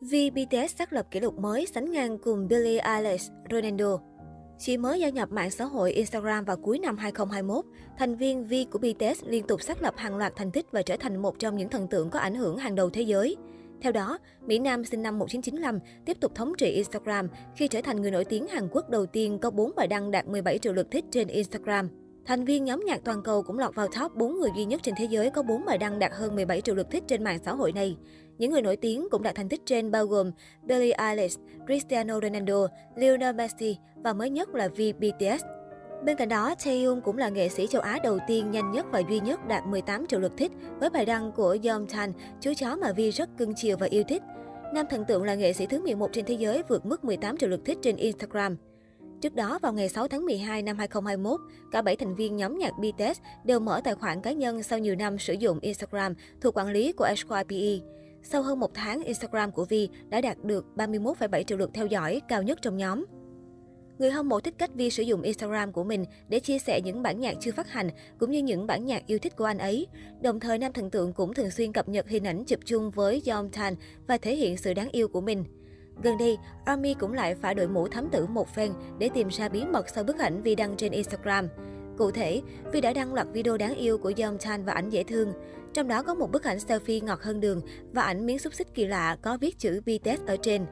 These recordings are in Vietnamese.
Vì BTS xác lập kỷ lục mới sánh ngang cùng Billie Eilish, Ronaldo. Chỉ mới gia nhập mạng xã hội Instagram vào cuối năm 2021, thành viên V của BTS liên tục xác lập hàng loạt thành tích và trở thành một trong những thần tượng có ảnh hưởng hàng đầu thế giới. Theo đó, Mỹ Nam sinh năm 1995 tiếp tục thống trị Instagram khi trở thành người nổi tiếng Hàn Quốc đầu tiên có 4 bài đăng đạt 17 triệu lượt thích trên Instagram. Thành viên nhóm nhạc toàn cầu cũng lọt vào top 4 người duy nhất trên thế giới có 4 bài đăng đạt hơn 17 triệu lượt thích trên mạng xã hội này. Những người nổi tiếng cũng đạt thành tích trên bao gồm Billie Eilish, Cristiano Ronaldo, Lionel Messi và mới nhất là V BTS. Bên cạnh đó, Taeyong cũng là nghệ sĩ châu Á đầu tiên nhanh nhất và duy nhất đạt 18 triệu lượt thích với bài đăng của Yeontan, chú chó mà Vi rất cưng chiều và yêu thích. Nam thần tượng là nghệ sĩ thứ 11 trên thế giới vượt mức 18 triệu lượt thích trên Instagram. Trước đó, vào ngày 6 tháng 12 năm 2021, cả 7 thành viên nhóm nhạc BTS đều mở tài khoản cá nhân sau nhiều năm sử dụng Instagram thuộc quản lý của HYPE. Sau hơn một tháng, Instagram của Vi đã đạt được 31,7 triệu lượt theo dõi, cao nhất trong nhóm. Người hâm mộ thích cách Vi sử dụng Instagram của mình để chia sẻ những bản nhạc chưa phát hành, cũng như những bản nhạc yêu thích của anh ấy. Đồng thời, nam thần tượng cũng thường xuyên cập nhật hình ảnh chụp chung với Yeon Tan và thể hiện sự đáng yêu của mình. Gần đây, Army cũng lại phải đội mũ thám tử một phen để tìm ra bí mật sau bức ảnh Vi đăng trên Instagram. Cụ thể, Vi đã đăng loạt video đáng yêu của Yeon chan và ảnh dễ thương. Trong đó có một bức ảnh selfie ngọt hơn đường và ảnh miếng xúc xích kỳ lạ có viết chữ BTS ở trên.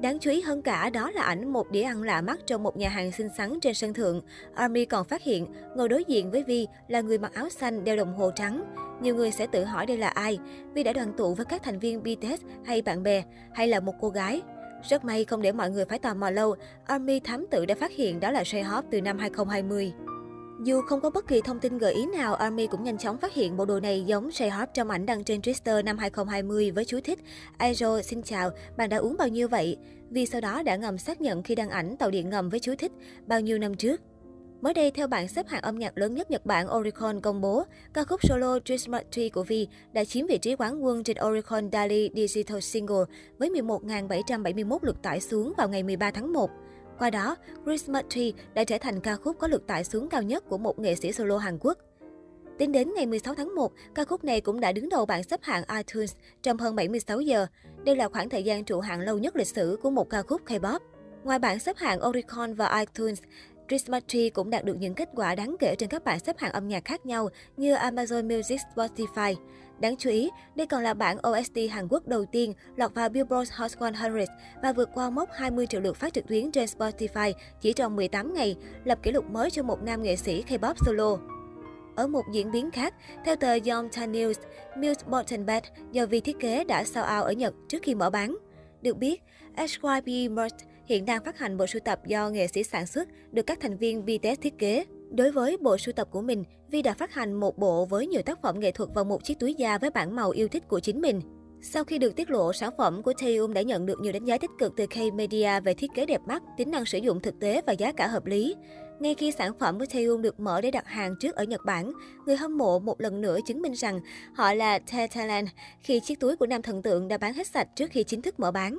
Đáng chú ý hơn cả đó là ảnh một đĩa ăn lạ mắt trong một nhà hàng xinh xắn trên sân thượng. Army còn phát hiện, ngồi đối diện với Vi là người mặc áo xanh đeo đồng hồ trắng. Nhiều người sẽ tự hỏi đây là ai? Vi đã đoàn tụ với các thành viên BTS hay bạn bè, hay là một cô gái? Rất may không để mọi người phải tò mò lâu, Army thám tử đã phát hiện đó là J-Hope từ năm 2020. Dù không có bất kỳ thông tin gợi ý nào, Army cũng nhanh chóng phát hiện bộ đồ này giống J-Hope trong ảnh đăng trên Twitter năm 2020 với chú thích Airo xin chào, bạn đã uống bao nhiêu vậy? Vì sau đó đã ngầm xác nhận khi đăng ảnh tàu điện ngầm với chú thích bao nhiêu năm trước. Mới đây, theo bảng xếp hạng âm nhạc lớn nhất Nhật Bản Oricon công bố, ca khúc solo Christmas Tree của Vi đã chiếm vị trí quán quân trên Oricon Daily Digital Single với 11.771 lượt tải xuống vào ngày 13 tháng 1. Qua đó, Christmas Tree đã trở thành ca khúc có lượt tải xuống cao nhất của một nghệ sĩ solo Hàn Quốc. Tính đến ngày 16 tháng 1, ca khúc này cũng đã đứng đầu bảng xếp hạng iTunes trong hơn 76 giờ. Đây là khoảng thời gian trụ hạng lâu nhất lịch sử của một ca khúc K-pop. Ngoài bảng xếp hạng Oricon và iTunes, Christmas Tree cũng đạt được những kết quả đáng kể trên các bảng xếp hạng âm nhạc khác nhau như Amazon Music, Spotify. Đáng chú ý, đây còn là bản OST Hàn Quốc đầu tiên lọt vào Billboard Hot 100 và vượt qua mốc 20 triệu lượt phát trực tuyến trên Spotify chỉ trong 18 ngày, lập kỷ lục mới cho một nam nghệ sĩ K-pop solo. Ở một diễn biến khác, theo tờ Yomtan News, Muse Bottom Bed do vì thiết kế đã sao ao ở Nhật trước khi mở bán. Được biết, HYP Merch hiện đang phát hành bộ sưu tập do nghệ sĩ sản xuất, được các thành viên BTS thiết kế. Đối với bộ sưu tập của mình, Vi đã phát hành một bộ với nhiều tác phẩm nghệ thuật và một chiếc túi da với bản màu yêu thích của chính mình. Sau khi được tiết lộ, sản phẩm của Taeyum đã nhận được nhiều đánh giá tích cực từ K-Media về thiết kế đẹp mắt, tính năng sử dụng thực tế và giá cả hợp lý. Ngay khi sản phẩm của Taeyum được mở để đặt hàng trước ở Nhật Bản, người hâm mộ một lần nữa chứng minh rằng họ là Thailand khi chiếc túi của nam thần tượng đã bán hết sạch trước khi chính thức mở bán.